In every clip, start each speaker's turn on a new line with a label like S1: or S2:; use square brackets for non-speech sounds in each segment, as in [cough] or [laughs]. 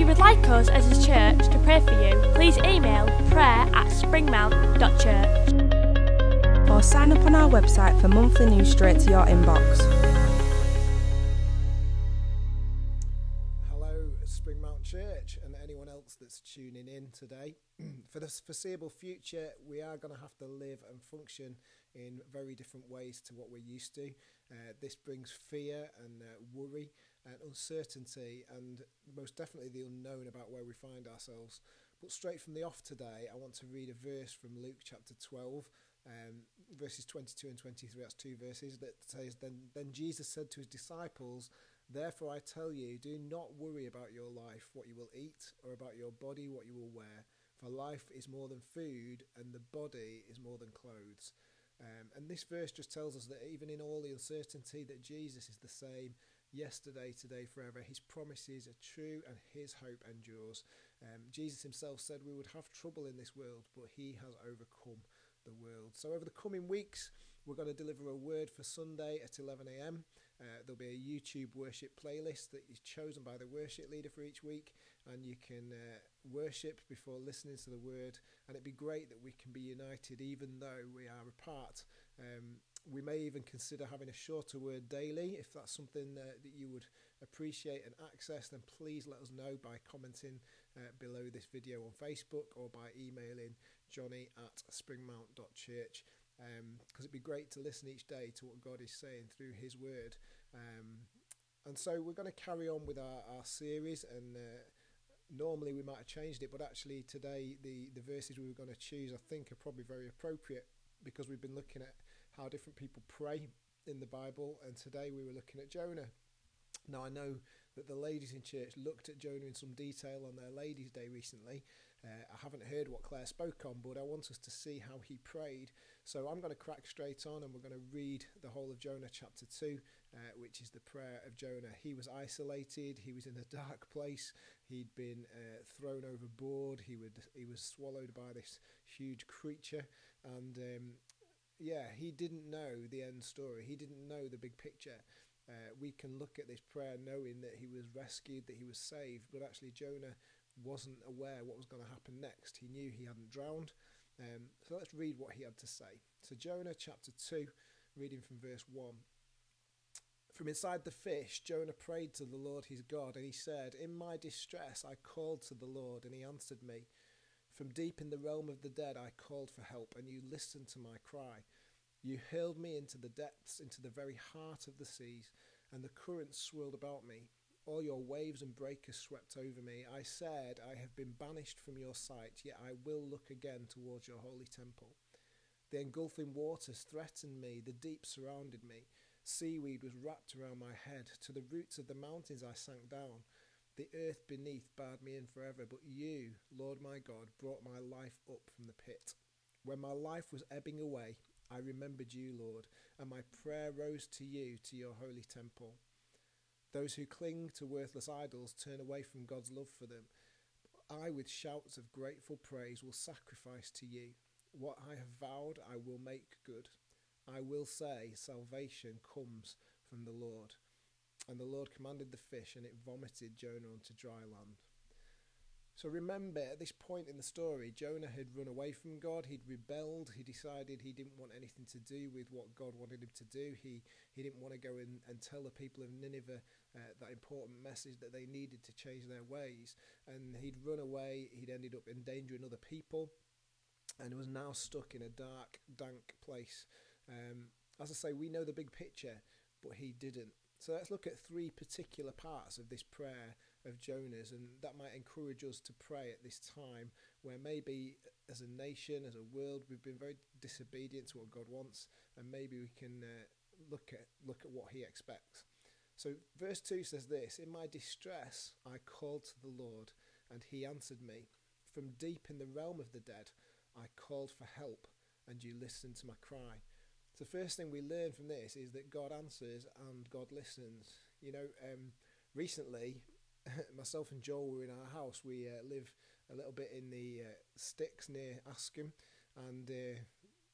S1: If you would like us as a church to pray for you, please email prayer at springmount.church.
S2: or sign up on our website for monthly news straight to your inbox.
S3: Hello, Springmount Church, and anyone else that's tuning in today. [clears throat] For the foreseeable future, we are going to have to live and function in very different ways to what we're used to. Uh, this brings fear and uh, worry and uncertainty, and most definitely the unknown about where we find ourselves. But straight from the off today, I want to read a verse from Luke chapter 12, um, verses 22 and 23. That's two verses that says, then, then Jesus said to his disciples, Therefore I tell you, do not worry about your life, what you will eat, or about your body, what you will wear. For life is more than food, and the body is more than clothes. Um, and this verse just tells us that even in all the uncertainty, that Jesus is the same yesterday, today, forever. His promises are true, and His hope endures. Um, Jesus Himself said we would have trouble in this world, but He has overcome the world. So over the coming weeks, we're going to deliver a word for Sunday at 11 a.m. Uh, there'll be a YouTube worship playlist that is chosen by the worship leader for each week, and you can uh, worship before listening to the word. And it'd be great that we can be united even though we are apart. Um, we may even consider having a shorter word daily. If that's something uh, that you would appreciate and access, then please let us know by commenting uh, below this video on Facebook or by emailing johnny at springmount.church because it'd be great to listen each day to what God is saying through His Word. Um, and so we're going to carry on with our, our series, and uh, normally we might have changed it, but actually today the, the verses we were going to choose I think are probably very appropriate because we've been looking at how different people pray in the Bible, and today we were looking at Jonah. Now, I know that the ladies in church looked at Jonah in some detail on their Ladies' Day recently. Uh, I haven't heard what Claire spoke on, but I want us to see how he prayed. So I'm going to crack straight on and we're going to read the whole of Jonah chapter 2, uh, which is the prayer of Jonah. He was isolated, he was in a dark place, he'd been uh, thrown overboard, he, would, he was swallowed by this huge creature, and um, yeah, he didn't know the end story, he didn't know the big picture. Uh, we can look at this prayer knowing that he was rescued, that he was saved, but actually Jonah wasn't aware what was going to happen next. He knew he hadn't drowned. Um, so let's read what he had to say. So, Jonah chapter 2, reading from verse 1. From inside the fish, Jonah prayed to the Lord his God, and he said, In my distress I called to the Lord, and he answered me. From deep in the realm of the dead I called for help, and you listened to my cry. You hurled me into the depths, into the very heart of the seas, and the currents swirled about me. All your waves and breakers swept over me. I said, I have been banished from your sight, yet I will look again towards your holy temple. The engulfing waters threatened me, the deep surrounded me. Seaweed was wrapped around my head. To the roots of the mountains I sank down. The earth beneath barred me in forever, but you, Lord my God, brought my life up from the pit. When my life was ebbing away, I remembered you, Lord, and my prayer rose to you, to your holy temple. Those who cling to worthless idols turn away from God's love for them. I, with shouts of grateful praise, will sacrifice to you. What I have vowed, I will make good. I will say, Salvation comes from the Lord. And the Lord commanded the fish, and it vomited Jonah onto dry land. So remember, at this point in the story, Jonah had run away from God. He'd rebelled. He decided he didn't want anything to do with what God wanted him to do. He he didn't want to go in and tell the people of Nineveh uh, that important message that they needed to change their ways. And he'd run away. He'd ended up endangering other people, and was now stuck in a dark, dank place. Um, as I say, we know the big picture, but he didn't. So let's look at three particular parts of this prayer of Jonah's, and that might encourage us to pray at this time where maybe as a nation, as a world, we've been very disobedient to what God wants, and maybe we can uh, look at look at what He expects. So verse two says this: "In my distress, I called to the Lord, and He answered me. From deep in the realm of the dead, I called for help, and you listened to my cry. So, first thing we learn from this is that God answers and God listens. You know, um, recently, [laughs] myself and Joel were in our house. We uh, live a little bit in the uh, sticks near Askam, and uh,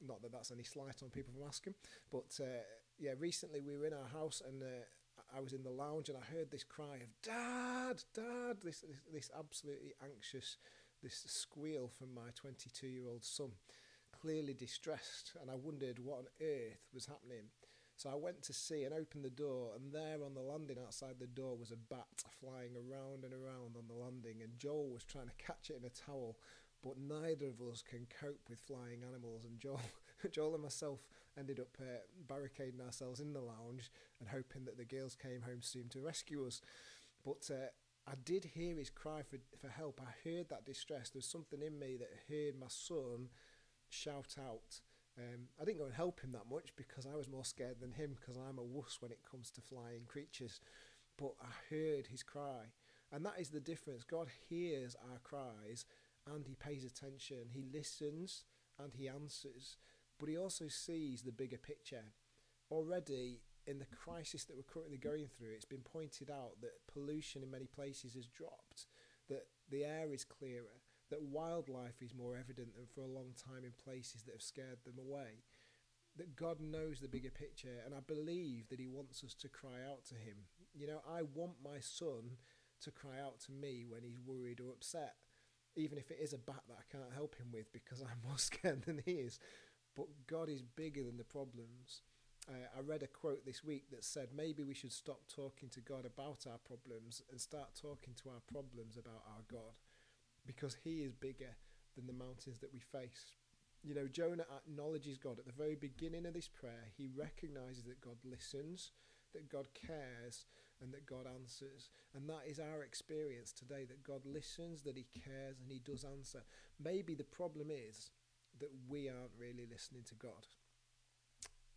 S3: not that that's any slight on people from Askam, but uh, yeah, recently we were in our house and uh, I was in the lounge and I heard this cry of "Dad, Dad!" This this, this absolutely anxious, this squeal from my 22-year-old son, clearly distressed, and I wondered what on earth was happening. So I went to see and opened the door, and there on the landing outside the door was a bat flying around and around on the landing, and Joel was trying to catch it in a towel, but neither of us can cope with flying animals. And Joel, [laughs] Joel and myself ended up uh, barricading ourselves in the lounge and hoping that the girls came home soon to rescue us. But uh, I did hear his cry for for help. I heard that distress. There was something in me that heard my son shout out. Um, I didn't go and help him that much because I was more scared than him because I'm a wuss when it comes to flying creatures. But I heard his cry. And that is the difference. God hears our cries and he pays attention. He listens and he answers. But he also sees the bigger picture. Already, in the crisis that we're currently going through, it's been pointed out that pollution in many places has dropped, that the air is clearer, that wildlife is more evident than for a long time in places that have scared them away. That God knows the bigger picture, and I believe that He wants us to cry out to Him. You know, I want my son to cry out to me when he's worried or upset, even if it is a bat that I can't help him with because [laughs] I'm more scared than he is. But God is bigger than the problems. Uh, I read a quote this week that said maybe we should stop talking to God about our problems and start talking to our problems about our God because he is bigger than the mountains that we face. You know, Jonah acknowledges God at the very beginning of this prayer. He recognizes that God listens, that God cares, and that God answers. And that is our experience today that God listens, that He cares, and He does answer. Maybe the problem is that we aren't really listening to God.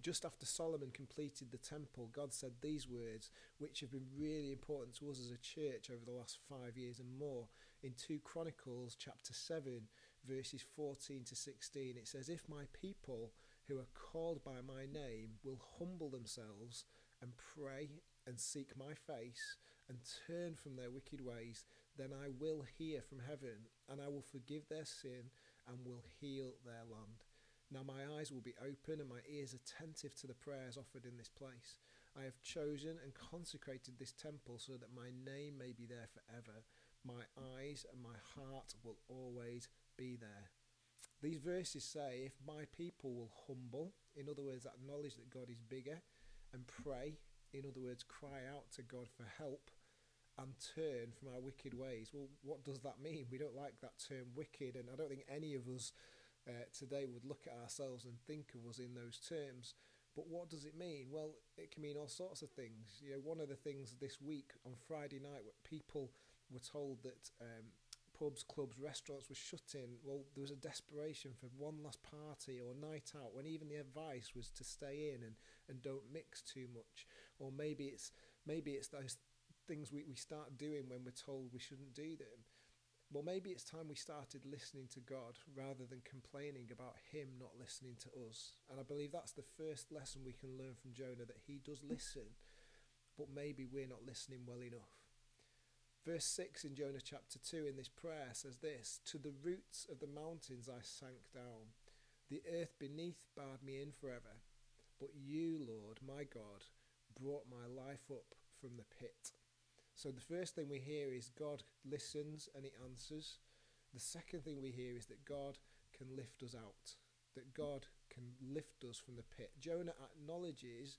S3: Just after Solomon completed the temple, God said these words, which have been really important to us as a church over the last five years and more. In 2 Chronicles chapter 7, verses 14 to 16, it says, If my people who are called by my name will humble themselves and pray and seek my face and turn from their wicked ways, then I will hear from heaven and I will forgive their sin and will heal their land. Now my eyes will be open and my ears attentive to the prayers offered in this place. I have chosen and consecrated this temple so that my name may be there forever. My eyes and my heart will always be there. These verses say, if my people will humble, in other words, acknowledge that God is bigger, and pray, in other words, cry out to God for help, and turn from our wicked ways. Well, what does that mean? We don't like that term wicked, and I don't think any of us uh, today would look at ourselves and think of us in those terms. But what does it mean? Well, it can mean all sorts of things. You know, one of the things this week on Friday night, people were told that um, pubs, clubs, restaurants were shutting. Well, there was a desperation for one last party or night out when even the advice was to stay in and, and don't mix too much. Or maybe it's maybe it's those things we, we start doing when we're told we shouldn't do them. Well, maybe it's time we started listening to God rather than complaining about Him not listening to us. And I believe that's the first lesson we can learn from Jonah that he does listen, but maybe we're not listening well enough. Verse 6 in Jonah chapter 2 in this prayer says this To the roots of the mountains I sank down, the earth beneath barred me in forever. But you, Lord, my God, brought my life up from the pit. So the first thing we hear is God listens and he answers. The second thing we hear is that God can lift us out, that God can lift us from the pit. Jonah acknowledges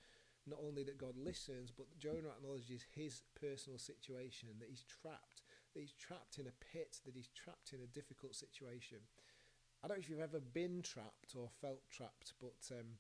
S3: not only that God listens, but Jonah acknowledges his personal situation, that he's trapped, that he's trapped in a pit, that he's trapped in a difficult situation. I don't know if you've ever been trapped or felt trapped, but um,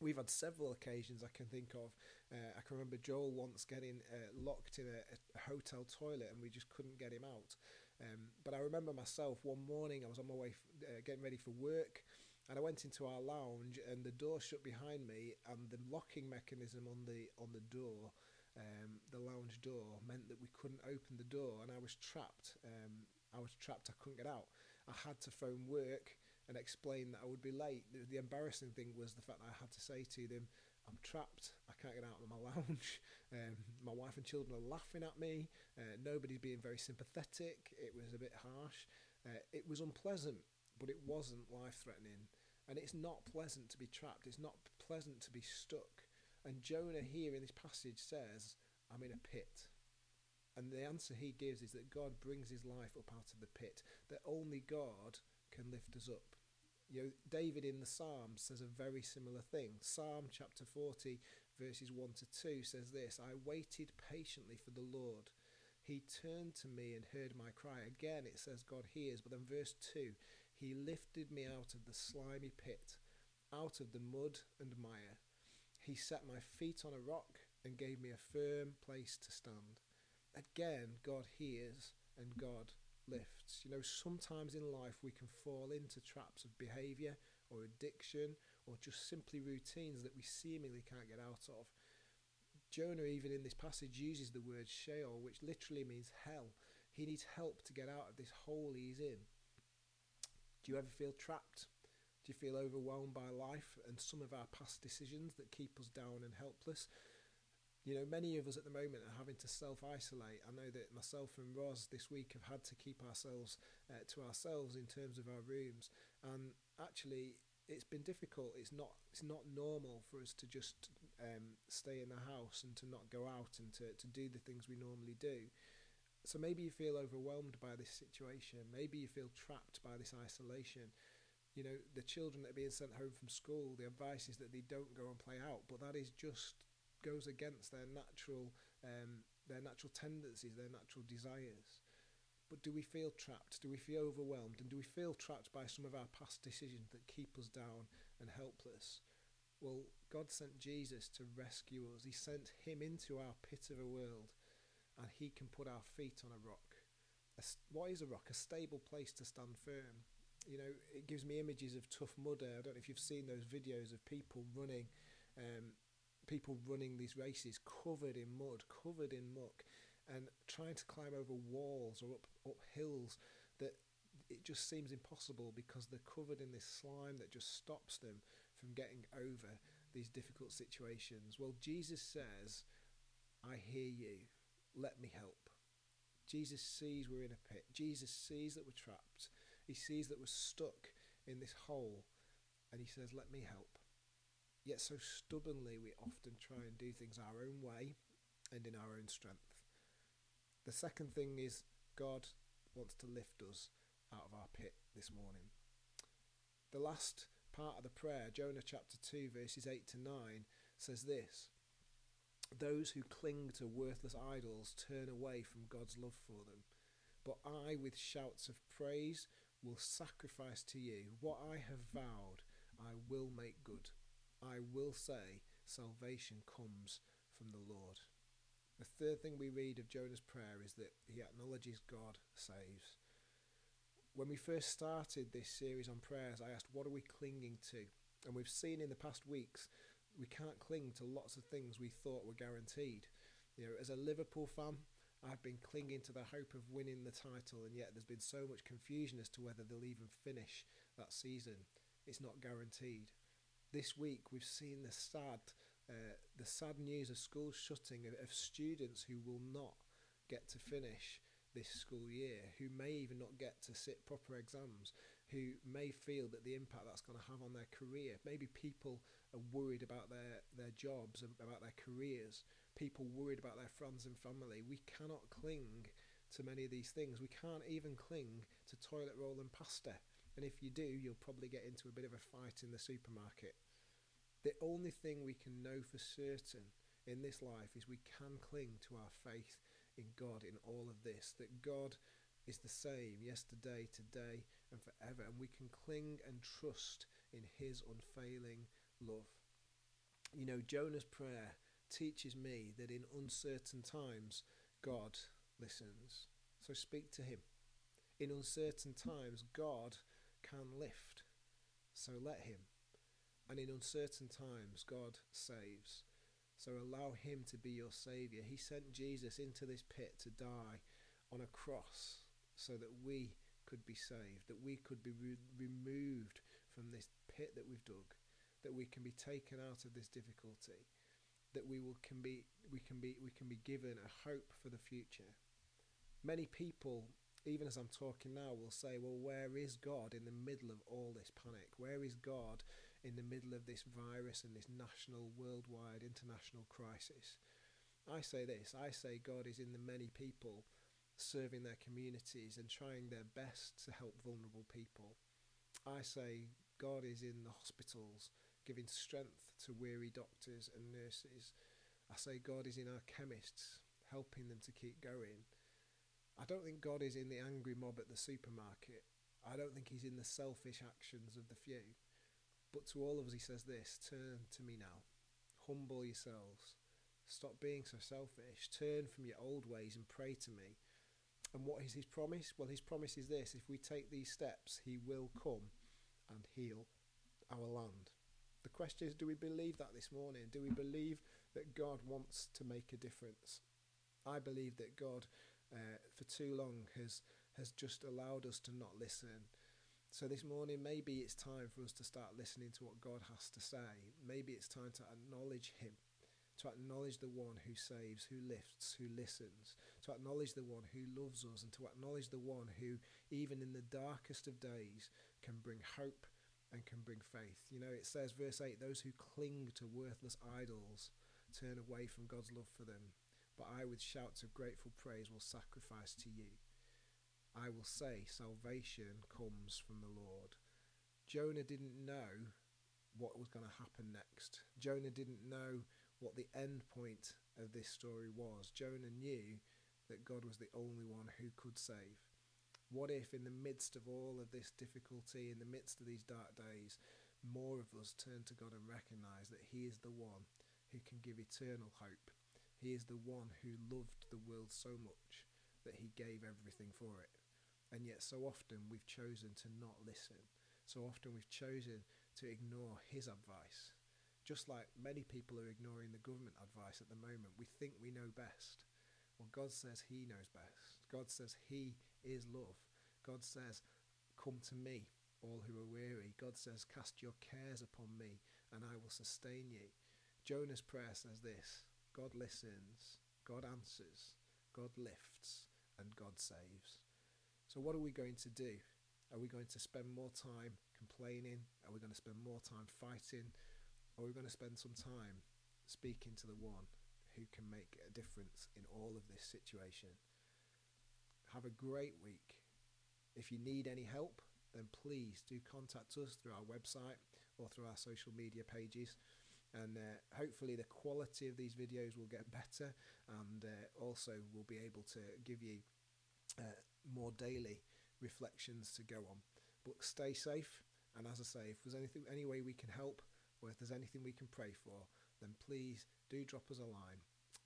S3: we've had several occasions I can think of. Uh, I can remember Joel once getting uh, locked in a, a, hotel toilet and we just couldn't get him out. Um, but I remember myself one morning I was on my way f- uh, getting ready for work and I went into our lounge and the door shut behind me and the locking mechanism on the on the door um, the lounge door meant that we couldn't open the door and I was trapped um, I was trapped I couldn't get out I had to phone work and explain that I would be late. The, the embarrassing thing was the fact that I had to say to them, I'm trapped. I can't get out of my [laughs] lounge. Um, my wife and children are laughing at me. Uh, nobody's being very sympathetic. It was a bit harsh. Uh, it was unpleasant, but it wasn't life threatening. And it's not pleasant to be trapped. It's not pleasant to be stuck. And Jonah here in this passage says, I'm in a pit. And the answer he gives is that God brings his life up out of the pit, that only God can lift us up. You know, David in the Psalms says a very similar thing. Psalm chapter 40, verses 1 to 2 says this I waited patiently for the Lord. He turned to me and heard my cry. Again, it says God hears, but then verse 2 He lifted me out of the slimy pit, out of the mud and mire. He set my feet on a rock and gave me a firm place to stand. Again, God hears and God lifts. You know, sometimes in life we can fall into traps of behaviour or addiction or just simply routines that we seemingly can't get out of. Jonah, even in this passage, uses the word Sheol, which literally means hell. He needs help to get out of this hole he's in. Do you ever feel trapped? Do you feel overwhelmed by life and some of our past decisions that keep us down and helpless? you know, many of us at the moment are having to self isolate. I know that myself and Roz this week have had to keep ourselves uh, to ourselves in terms of our rooms, and actually, it's been difficult. It's not it's not normal for us to just um, stay in the house and to not go out and to, to do the things we normally do. So maybe you feel overwhelmed by this situation. Maybe you feel trapped by this isolation. You know, the children that are being sent home from school, the advice is that they don't go and play out, but that is just goes against their natural um, their natural tendencies, their natural desires. But do we feel trapped? Do we feel overwhelmed? And do we feel trapped by some of our past decisions that keep us down and helpless? Well, God sent Jesus to rescue us. He sent him into our pit of a world, and he can put our feet on a rock. A, what is a rock? A stable place to stand firm. You know, it gives me images of Tough Mudder. I don't know if you've seen those videos of people running um, people running these races covered in mud, covered in muck, and trying to climb over walls or up, up hills that it just seems impossible because they're covered in this slime that just stops them from getting over these difficult situations. Well, Jesus says, I hear you, let me help. Jesus sees we're in a pit. Jesus sees that we're trapped. He sees that we're stuck in this hole, and he says, Let me help. Yet so stubbornly we often try and do things our own way and in our own strength. The second thing is God wants to lift us out of our pit this morning. The last part of the prayer, Jonah chapter 2, verses 8 to 9, says this Those who cling to worthless idols turn away from God's love for them. But I, with shouts of praise, will sacrifice to you. What I have vowed, I will make good. I will say salvation comes from the Lord. The third thing we read of Jonah's prayer is that he acknowledges God saves. When we first started this series on prayers, I asked, What are we clinging to? And we've seen in the past weeks, we can't cling to lots of things we thought were guaranteed. You know, as a Liverpool fan, I've been clinging to the hope of winning the title, and yet there's been so much confusion as to whether they'll even finish that season. It's not guaranteed this week we've seen the sad, uh, the sad news of schools shutting, of, of students who will not get to finish this school year, who may even not get to sit proper exams, who may feel that the impact that's going to have on their career. Maybe people are worried about their, their jobs, about their careers, people worried about their friends and family. We cannot cling to many of these things. We can't even cling to toilet roll and pasta. And if you do, you'll probably get into a bit of a fight in the supermarket. The only thing we can know for certain in this life is we can cling to our faith in God in all of this, that God is the same yesterday, today, and forever, and we can cling and trust in His unfailing love. You know, Jonah's prayer teaches me that in uncertain times, God listens. So speak to Him. In uncertain times, God can lift. So let him. And in uncertain times, God saves. So allow him to be your Saviour. He sent Jesus into this pit to die on a cross so that we could be saved, that we could be re- removed from this pit that we've dug, that we can be taken out of this difficulty, that we will can be we can be we can be given a hope for the future. Many people, even as I'm talking now, will say, "Well, where is God in the middle of all this panic? Where is God in the middle of this virus and this national, worldwide, international crisis?" I say this: I say God is in the many people serving their communities and trying their best to help vulnerable people. I say God is in the hospitals, giving strength to weary doctors and nurses. I say God is in our chemists, helping them to keep going. I don't think God is in the angry mob at the supermarket. I don't think he's in the selfish actions of the few. But to all of us, he says this turn to me now, humble yourselves, stop being so selfish, turn from your old ways and pray to me. And what is his promise? Well, his promise is this if we take these steps, he will come and heal our land. The question is do we believe that this morning? Do we believe that God wants to make a difference? I believe that God, uh, for too long, has, has just allowed us to not listen. So this morning, maybe it's time for us to start listening to what God has to say. Maybe it's time to acknowledge Him to acknowledge the one who saves, who lifts, who listens, to acknowledge the one who loves us, and to acknowledge the one who, even in the darkest of days, can bring hope and can bring faith. You know, it says, verse 8, those who cling to worthless idols turn away from God's love for them, but I, with shouts of grateful praise, will sacrifice to you. I will say, salvation comes from the Lord. Jonah didn't know what was going to happen next. Jonah didn't know what the end point of this story was. Jonah knew that God was the only one who could save. What if, in the midst of all of this difficulty, in the midst of these dark days, more of us turn to God and recognize that He is the one who can give eternal hope? He is the one who loved the world so much that He gave everything for it. And yet, so often we've chosen to not listen. So often we've chosen to ignore His advice just like many people are ignoring the government advice at the moment, we think we know best. Well, God says He knows best. God says He is love. God says, Come to me, all who are weary. God says, Cast your cares upon me, and I will sustain you. Jonah's prayer says this God listens, God answers, God lifts, and God saves. So, what are we going to do? Are we going to spend more time complaining? Are we going to spend more time fighting? or are we're going to spend some time speaking to the one who can make a difference in all of this situation. Have a great week. If you need any help, then please do contact us through our website or through our social media pages. And uh, hopefully, the quality of these videos will get [laughs] better, and uh, also we'll be able to give you uh, more daily reflections to go on. But stay safe, and as I say, if there's anything, any way we can help, or if there's anything we can pray for, then please do drop us a line.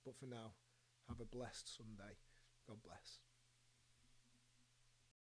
S3: But for now, have a blessed Sunday. God bless.